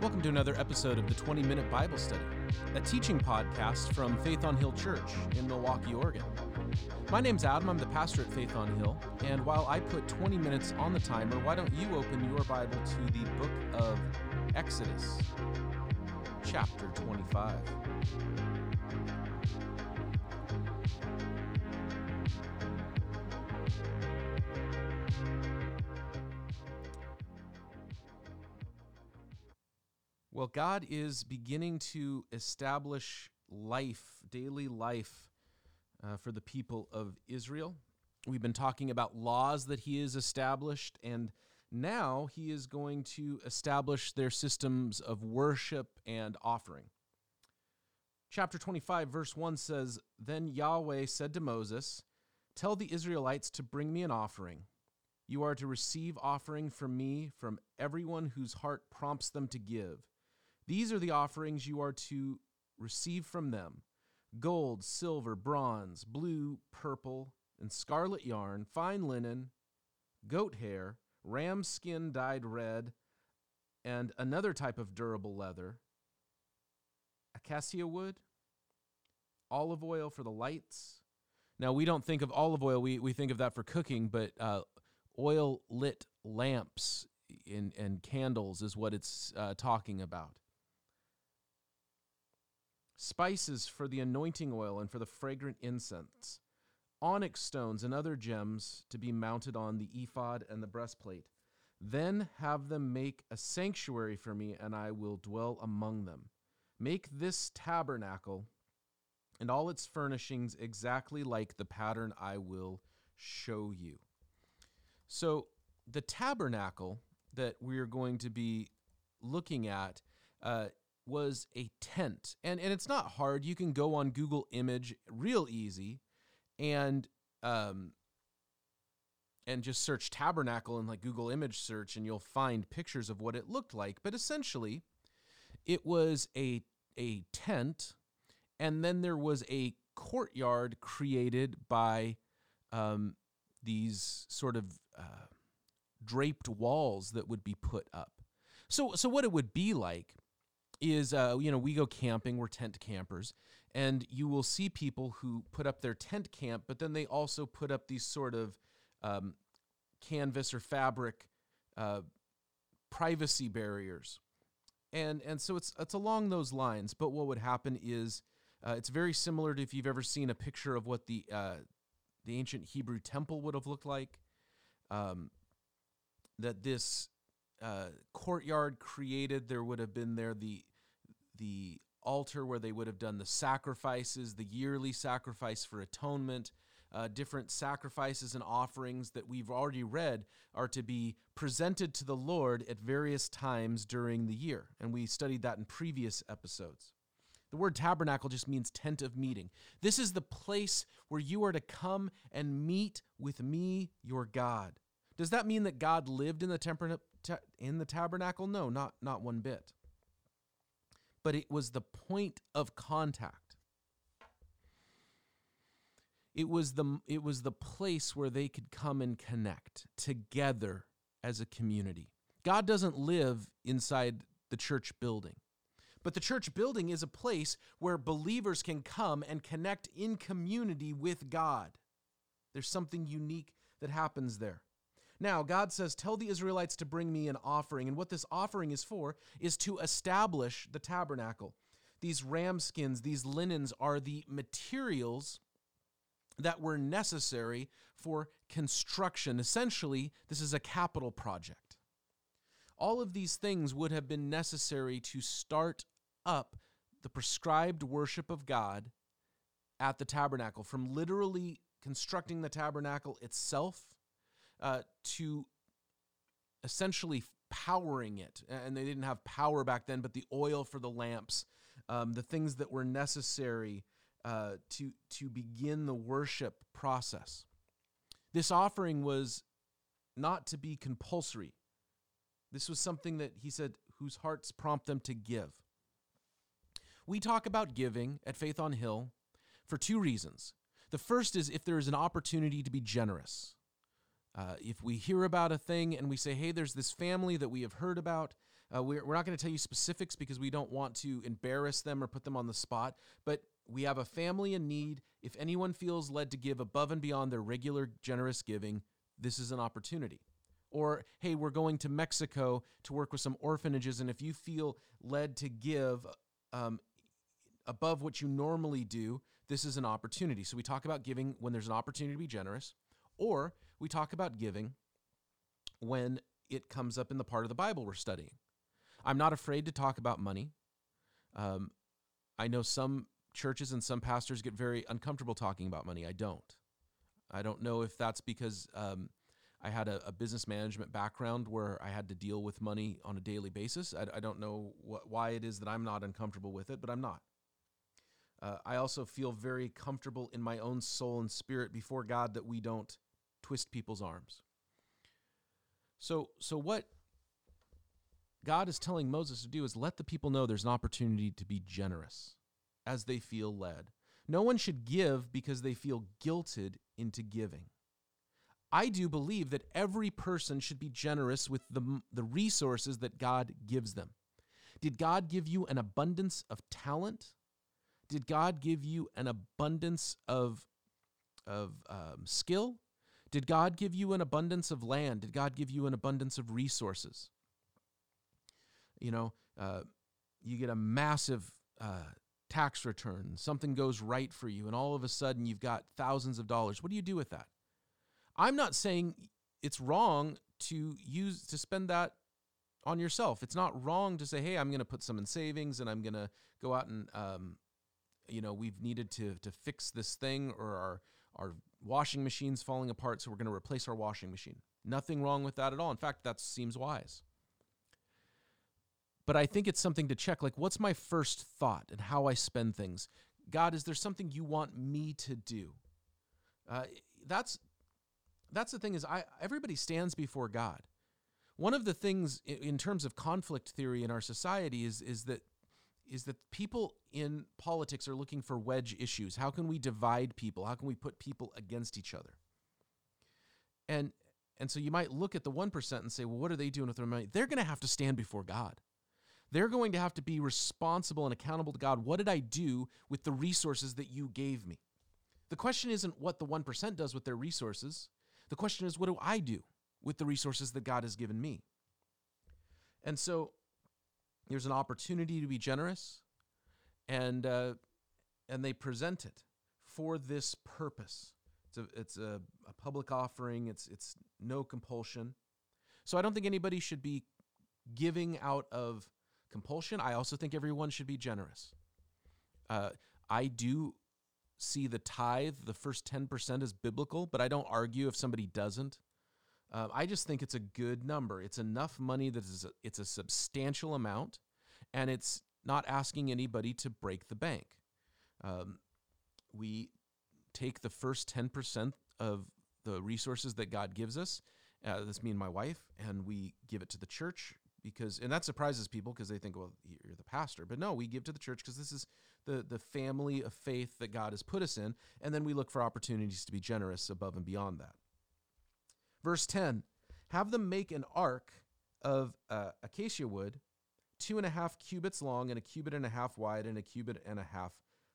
Welcome to another episode of the 20 Minute Bible Study, a teaching podcast from Faith on Hill Church in Milwaukie, Oregon. My name's Adam, I'm the pastor at Faith on Hill, and while I put 20 minutes on the timer, why don't you open your Bible to the book of Exodus, chapter 25. Well, God is beginning to establish life, daily life, uh, for the people of Israel. We've been talking about laws that He has established, and now He is going to establish their systems of worship and offering. Chapter 25, verse 1 says Then Yahweh said to Moses, Tell the Israelites to bring me an offering. You are to receive offering from me from everyone whose heart prompts them to give. These are the offerings you are to receive from them gold, silver, bronze, blue, purple, and scarlet yarn, fine linen, goat hair, ram skin dyed red, and another type of durable leather, acacia wood, olive oil for the lights. Now, we don't think of olive oil, we, we think of that for cooking, but uh, oil lit lamps in, and candles is what it's uh, talking about spices for the anointing oil and for the fragrant incense, onyx stones and other gems to be mounted on the ephod and the breastplate. Then have them make a sanctuary for me, and I will dwell among them. Make this tabernacle and all its furnishings exactly like the pattern I will show you. So, the tabernacle that we are going to be looking at uh, was a tent. And and it's not hard. You can go on Google Image real easy and um and just search tabernacle in like Google image search and you'll find pictures of what it looked like. But essentially, it was a a tent and then there was a courtyard created by um, these sort of uh, draped walls that would be put up. So, so what it would be like is uh, you know we go camping we're tent campers and you will see people who put up their tent camp but then they also put up these sort of um, canvas or fabric uh, privacy barriers. And and so it's it's along those lines but what would happen is uh, it's very similar to if you've ever seen a picture of what the uh, the ancient Hebrew temple would have looked like um, that this uh, courtyard created, there would have been there the the altar where they would have done the sacrifices, the yearly sacrifice for atonement, uh, different sacrifices and offerings that we've already read are to be presented to the Lord at various times during the year. And we studied that in previous episodes. The word tabernacle just means tent of meeting. This is the place where you are to come and meet with me, your God. Does that mean that God lived in the, temper- in the tabernacle? No, not, not one bit. But it was the point of contact. It was the it was the place where they could come and connect together as a community. God doesn't live inside the church building. But the church building is a place where believers can come and connect in community with God. There's something unique that happens there. Now, God says, Tell the Israelites to bring me an offering. And what this offering is for is to establish the tabernacle. These ram skins, these linens are the materials that were necessary for construction. Essentially, this is a capital project. All of these things would have been necessary to start up the prescribed worship of God at the tabernacle, from literally constructing the tabernacle itself uh, to essentially powering it. And they didn't have power back then, but the oil for the lamps, um, the things that were necessary uh, to, to begin the worship process. This offering was not to be compulsory. This was something that he said, whose hearts prompt them to give. We talk about giving at Faith on Hill for two reasons. The first is if there is an opportunity to be generous. Uh, if we hear about a thing and we say, hey, there's this family that we have heard about, Uh, we're, we're not going to tell you specifics because we don't want to embarrass them or put them on the spot, but we have a family in need. If anyone feels led to give above and beyond their regular generous giving, this is an opportunity. Or, hey, we're going to Mexico to work with some orphanages, and if you feel led to give um, above what you normally do, this is an opportunity. So we talk about giving when there's an opportunity to be generous, or we talk about giving when it comes up in the part of the Bible we're studying. I'm not afraid to talk about money. Um, I know some churches and some pastors get very uncomfortable talking about money. I don't. I don't know if that's because um, I had a, a, business management background where I had to deal with money on a daily basis. I, I don't know why it is that I'm not uncomfortable with it, but I'm not. Uh, I also feel very comfortable in my own soul and spirit before God that we don't twist people's arms. So, so what God is telling Moses to do is let the people know there's an opportunity to be generous as they feel led. No one should give because they feel guilted into giving. I do believe that every person should be generous with the, the resources that God gives them. Did God give you an abundance of talent? Did God give you an abundance of, of um, skill? Did God give you an abundance of land? Did God give you an abundance of resources? You know, uh, you get a massive uh, tax return, something goes right for you, and all of a sudden you've got thousands of dollars. What do you do with that? I'm not saying it's wrong to use to spend that on yourself. It's not wrong to say, "Hey, I'm going to put some in savings, and I'm going to go out and, um, you know, we've needed to to fix this thing, or our our washing machine's falling apart, so we're going to replace our washing machine. Nothing wrong with that at all. In fact, that seems wise. But I think it's something to check like, what's my first thought and how I spend things? God, is there something you want me to do? Uh, that's that's the thing is I everybody stands before God. One of the things in terms of conflict theory in our society is is that is that people in politics are looking for wedge issues. How can we divide people? How can we put people against each other? And and so you might look at the 1% and say, well, what are they doing with their money? They're going to have to stand before God. They're going to have to be responsible and accountable to God. What did I do with the resources that you gave me? The question isn't what the 1% does with their resources. The question is, what do I do with the resources that God has given me? And so there's an opportunity to be generous, and uh, and they present it for this purpose. It's a it's a, a public offering. It's it's no compulsion. So I don't think anybody should be giving out of compulsion. I also think everyone should be generous. Uh, I do see the tithe, the first 10% as biblical, but I don't argue if somebody doesn't. Uh, I just think it's a good number. It's enough money that is a, it's a substantial amount, and it's not asking anybody to break the bank. Um, we take the first ten percent of the resources that God gives us. Uh, that's me and my wife, and we give it to the church because, and that surprises people because they think, well, you're the pastor, but no, we give to the church because this is the the family of faith that God has put us in, and then we look for opportunities to be generous above and beyond that. Verse 10 Have them make an ark of uh, acacia wood, two and a half cubits long, and a cubit and a half wide, and a cubit and a half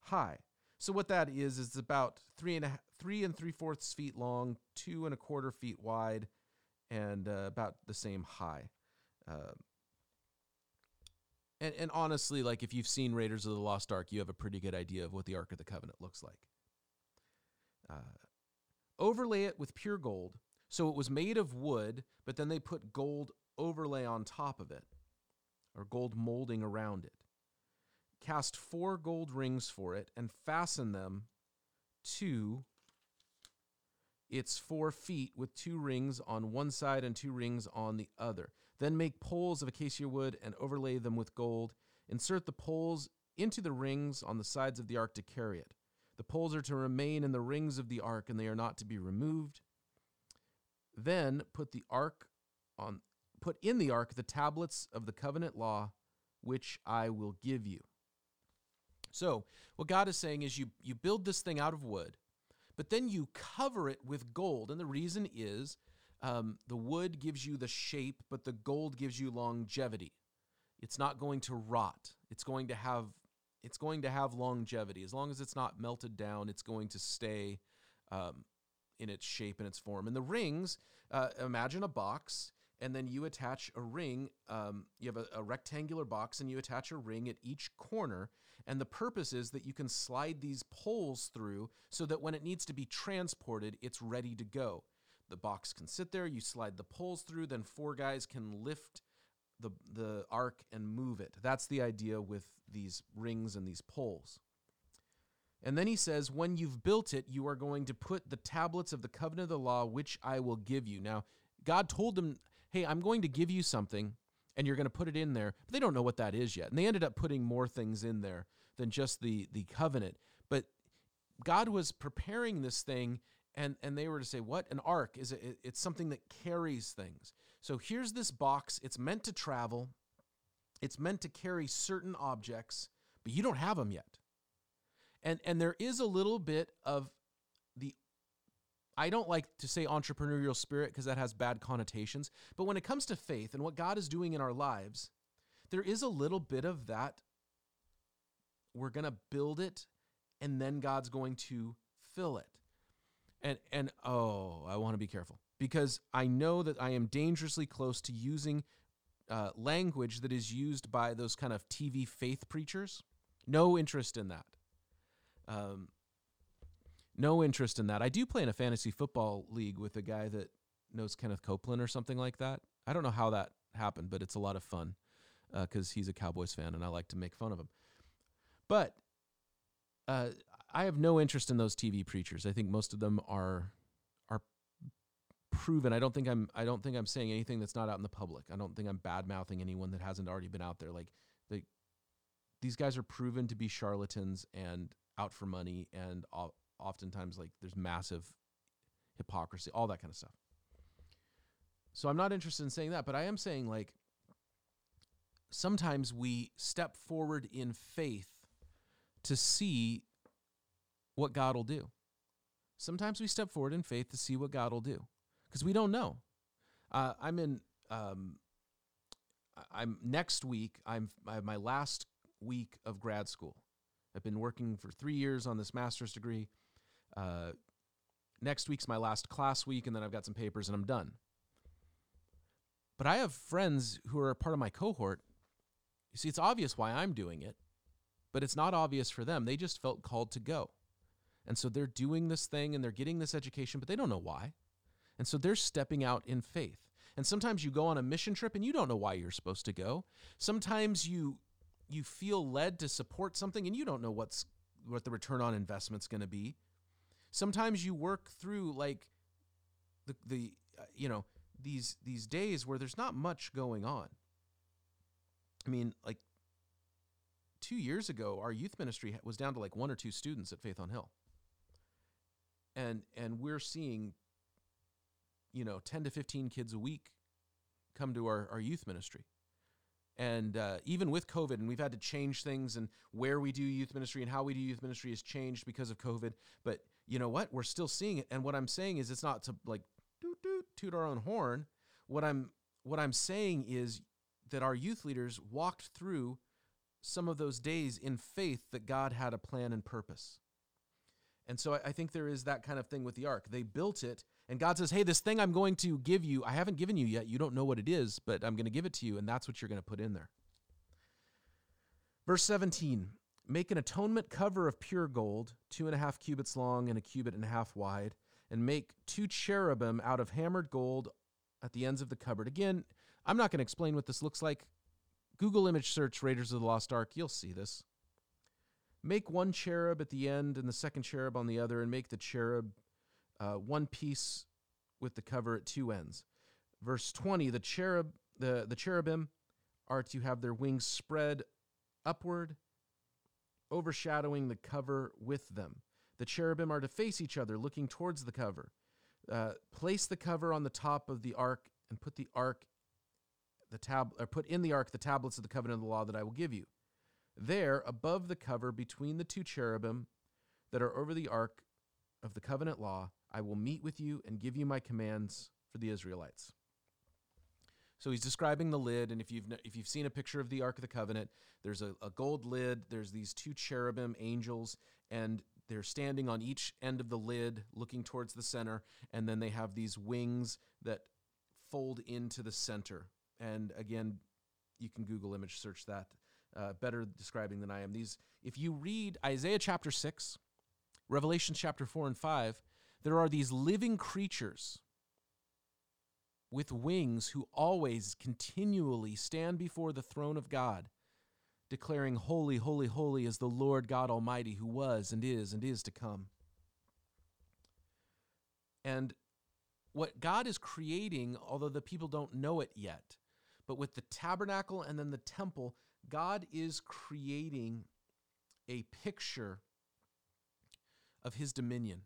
high. So what that is is about three and a, three and three fourths feet long, two and a quarter feet wide, and uh, about the same high. Uh, and, and honestly, like if you've seen Raiders of the Lost Ark, you have a pretty good idea of what the Ark of the Covenant looks like. Uh, overlay it with pure gold so it was made of wood, but then they put gold overlay on top of it, or gold molding around it. Cast four gold rings for it and fasten them to its four feet with two rings on one side and two rings on the other. Then make poles of acacia wood and overlay them with gold. Insert the poles into the rings on the sides of the ark to carry it. The poles are to remain in the rings of the ark, and they are not to be removed. Then put the ark on put in the ark the tablets of the covenant law which I will give you. So, what God is saying is you you build this thing out of wood, but then you cover it with gold, and the reason is um, the wood gives you the shape, but the gold gives you longevity. It's not going to rot. It's going to have it's going to have longevity. As long as it's not melted down, it's going to stay um, in its shape and its form. And the rings, uh, imagine a box, and then you attach a ring. Um, you have a, a rectangular box, and you attach a ring at each corner. And the purpose is that you can slide these poles through so that when it needs to be transported, it's ready to go. The box can sit there, you slide the poles through, then four guys can lift the, the ark and move it. That's the idea with these rings and these poles. And then he says, When you've built it, you are going to put the tablets of the covenant of the law, which I will give you. Now, God told them, Hey, I'm going to give you something, and you're going to put it in there. But they don't know what that is yet. And they ended up putting more things in there than just the, the covenant. But God was preparing this thing, and, and they were to say, What? An ark is it, it's something that carries things. So here's this box. It's meant to travel, it's meant to carry certain objects, but you don't have them yet. And, and there is a little bit of the I don't like to say entrepreneurial spirit because that has bad connotations, but when it comes to faith and what God is doing in our lives, there is a little bit of that. We're going to build it and then God's going to fill it. And and oh, I want to be careful because I know that I am dangerously close to using uh, language that is used by those kind of TV faith preachers. No interest in that. Um, no interest in that. I do play in a fantasy football league with a guy that knows Kenneth Copeland or something like that. I don't know how that happened, but it's a lot of fun because uh, he's a Cowboys fan and I like to make fun of him. But uh, I have no interest in those TV preachers. I think most of them are are proven. I don't think I'm I don't think I'm saying anything that's not out in the public. I don't think I'm bad mouthing anyone that hasn't already been out there. Like the these guys are proven to be charlatans and out for money and oftentimes like there's massive hypocrisy, all that kind of stuff. So I'm not interested in saying that, but I am saying like sometimes we step forward in faith to see what God will do. Sometimes we step forward in faith to see what God will do because we don't know. Uh, I'm in. Um, I'm next week. I'm I my last week of grad school. I've been working for three years on this master's degree. Uh, next week's my last class week, and then I've got some papers and I'm done. But I have friends who are a part of my cohort. You see, it's obvious why I'm doing it, but it's not obvious for them. They just felt called to go. And so they're doing this thing and they're getting this education, but they don't know why. And so they're stepping out in faith. And sometimes you go on a mission trip and you don't know why you're supposed to go. Sometimes you you feel led to support something and you don't know what's what the return on investment's going to be. Sometimes you work through like the the uh, you know these these days where there's not much going on. I mean, like 2 years ago our youth ministry was down to like one or two students at Faith on Hill. And and we're seeing you know 10 to 15 kids a week come to our, our youth ministry and uh, even with covid and we've had to change things and where we do youth ministry and how we do youth ministry has changed because of covid. But you know what? We're still seeing it. And what i'm saying is it's not to like doot doot toot our own horn. What i'm what i'm saying is that our youth leaders walked through some of those days in faith that god had a plan and purpose. And so I, I think there is that kind of thing with the ark. They built it and God says, Hey, this thing I'm going to give you, I haven't given you yet. You don't know what it is, but I'm going to give it to you. And that's what you're going to put in there. Verse 17 Make an atonement cover of pure gold, two and a half cubits long and a cubit and a half wide, and make two cherubim out of hammered gold at the ends of the cupboard. Again, I'm not going to explain what this looks like. Google image search Raiders of the Lost Ark, you'll see this. Make one cherub at the end and the second cherub on the other, and make the cherub uh, one piece with the cover at two ends. Verse 20, the cherub, the, the cherubim are to have their wings spread upward, overshadowing the cover with them. The cherubim are to face each other, looking towards the cover. Uh, place the cover on the top of the ark and put the ark, the tab, or put in the ark the tablets of the covenant of the law that I will give you. There, above the cover, between the two cherubim that are over the ark of the covenant law, I will meet with you and give you my commands for the Israelites. So he's describing the lid, and if you've if you've seen a picture of the Ark of the Covenant, there's a, a gold lid. There's these two cherubim angels, and they're standing on each end of the lid, looking towards the center, and then they have these wings that fold into the center. And again, you can Google image search that. Uh, better describing than I am. These, if you read Isaiah chapter six, Revelation chapter four and five, there are these living creatures with wings who always continually stand before the throne of God, declaring, Holy, holy, holy is the Lord God Almighty, who was and is and is to come. And what God is creating, although the people don't know it yet, but with the tabernacle and then the temple, God is creating a picture of his dominion.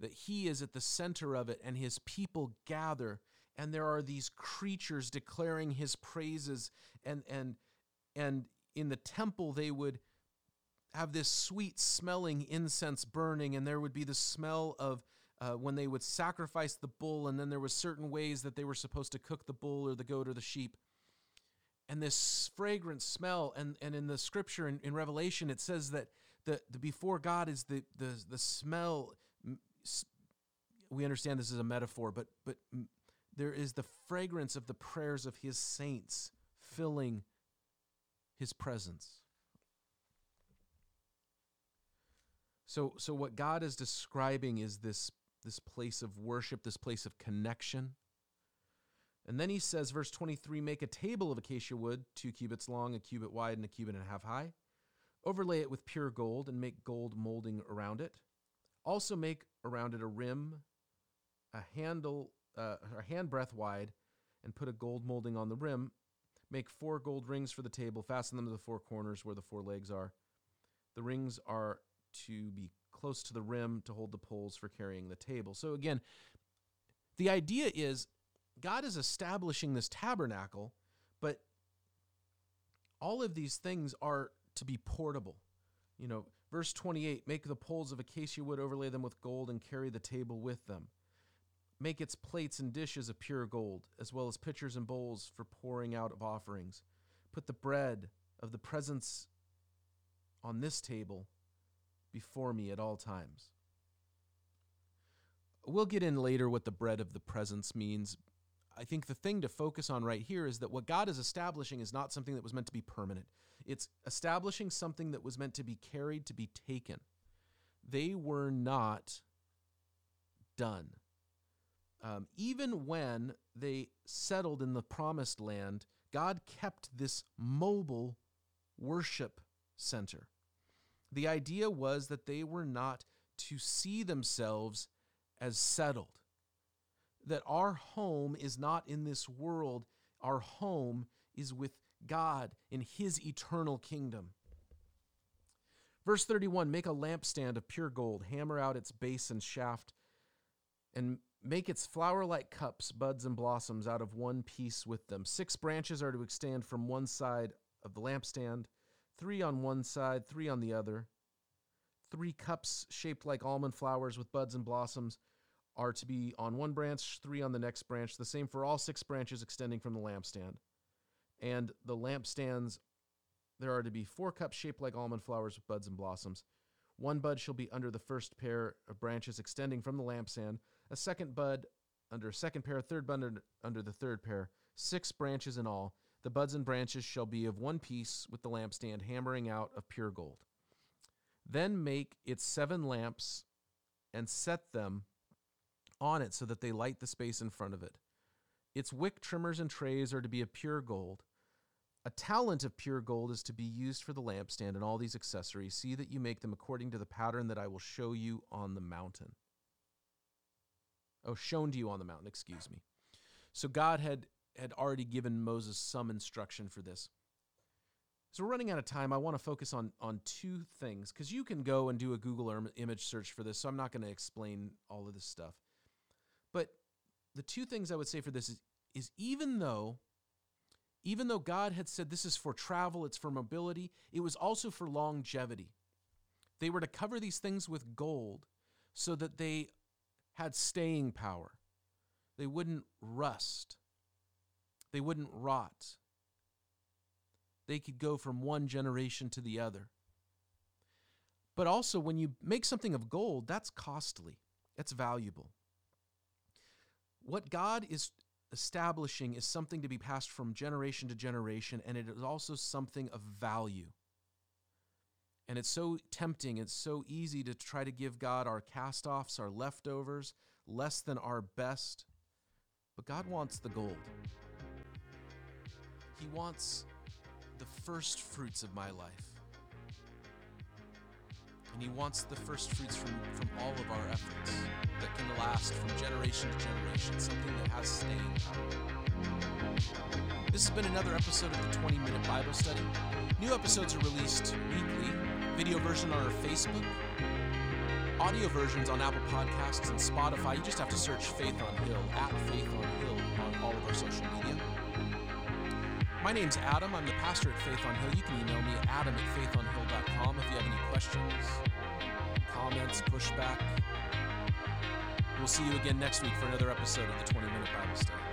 That he is at the center of it and his people gather. And there are these creatures declaring his praises and and and in the temple they would have this sweet smelling incense burning and there would be the smell of uh, when they would sacrifice the bull and then there was certain ways that they were supposed to cook the bull or the goat or the sheep. And this fragrant smell and, and in the scripture in, in revelation it says that the, the before god is the, the, the smell we understand this is a metaphor but but there is the fragrance of the prayers of his saints filling his presence so so what god is describing is this this place of worship this place of connection and then he says, verse 23 make a table of acacia wood, two cubits long, a cubit wide, and a cubit and a half high. Overlay it with pure gold and make gold molding around it. Also make around it a rim, a handle, uh, a handbreadth wide, and put a gold molding on the rim. Make four gold rings for the table, fasten them to the four corners where the four legs are. The rings are to be close to the rim to hold the poles for carrying the table. So again, the idea is God is establishing this tabernacle, but all of these things are to be portable. You know, verse 28 make the poles of acacia wood, overlay them with gold, and carry the table with them. Make its plates and dishes of pure gold, as well as pitchers and bowls for pouring out of offerings. Put the bread of the presence on this table before me at all times. We'll get in later what the bread of the presence means, I think the thing to focus on right here is that what God is establishing is not something that was meant to be permanent. It's establishing something that was meant to be carried, to be taken. They were not done. Um, even when they settled in the promised land, God kept this mobile worship center. The idea was that they were not to see themselves as settled that our home is not in this world, our home is with God in His eternal kingdom. Verse 31 Make a lampstand of pure gold, hammer out its base and shaft, and make its flower like cups, buds, and blossoms out of one piece with them. Six branches are to extend from one side of the lampstand, three on one side, three on the other. Three cups shaped like almond flowers with buds and blossoms are to be on one branch, three on the next branch, the same for all six branches extending from the lampstand. And the lampstands, there are to be four cups shaped like almond flowers with buds and blossoms. One bud shall be under the first pair of branches extending from the lampstand, a second bud under a second pair, a third bud under, under the third pair, six branches in all. The buds and branches shall be of one piece with the lampstand, hammering out of pure gold. Then make its seven lamps and set them on it so that they light the space in front of it. Its wick trimmers and trays are to be of pure gold. A talent of pure gold is to be used for the lampstand and all these accessories. See that you make them according to the pattern that I will show you on the mountain. Oh, shown to you on the mountain, excuse me. So God had had already given Moses some instruction for this. So we're running out of time. I want to focus on on two things because you can go and do a Google erm-, image search for this. So I'm not going to explain all of this stuff. But the two things I would say for this is, is even though even though God had said this is for travel, it's for mobility, it was also for longevity. They were to cover these things with gold so that they had staying power. They wouldn't rust. they wouldn't rot. They could go from one generation to the other. But also, when you make something of gold, that's costly, it's valuable. What God is establishing is something to be passed from generation to generation, and it is also something of value. And it's so tempting, it's so easy to try to give God our cast offs, our leftovers, less than our best. But God wants the gold. He wants the first fruits of my life. And He wants the first fruits from, from all of our efforts that can last from generation to generation, something that has staying power. This has been another episode of the 20 Minute Bible Study. New episodes are released weekly, video version on our Facebook, audio versions on Apple Podcasts and Spotify. You just have to search Faith on Hill, at Faith on Hill, on all of our social media. My name's Adam. I'm the pastor at Faith on Hill. You can email me at adam at faithonhill.com if you have any questions, comments, pushback. We'll see you again next week for another episode of the 20 Minute Bible Study.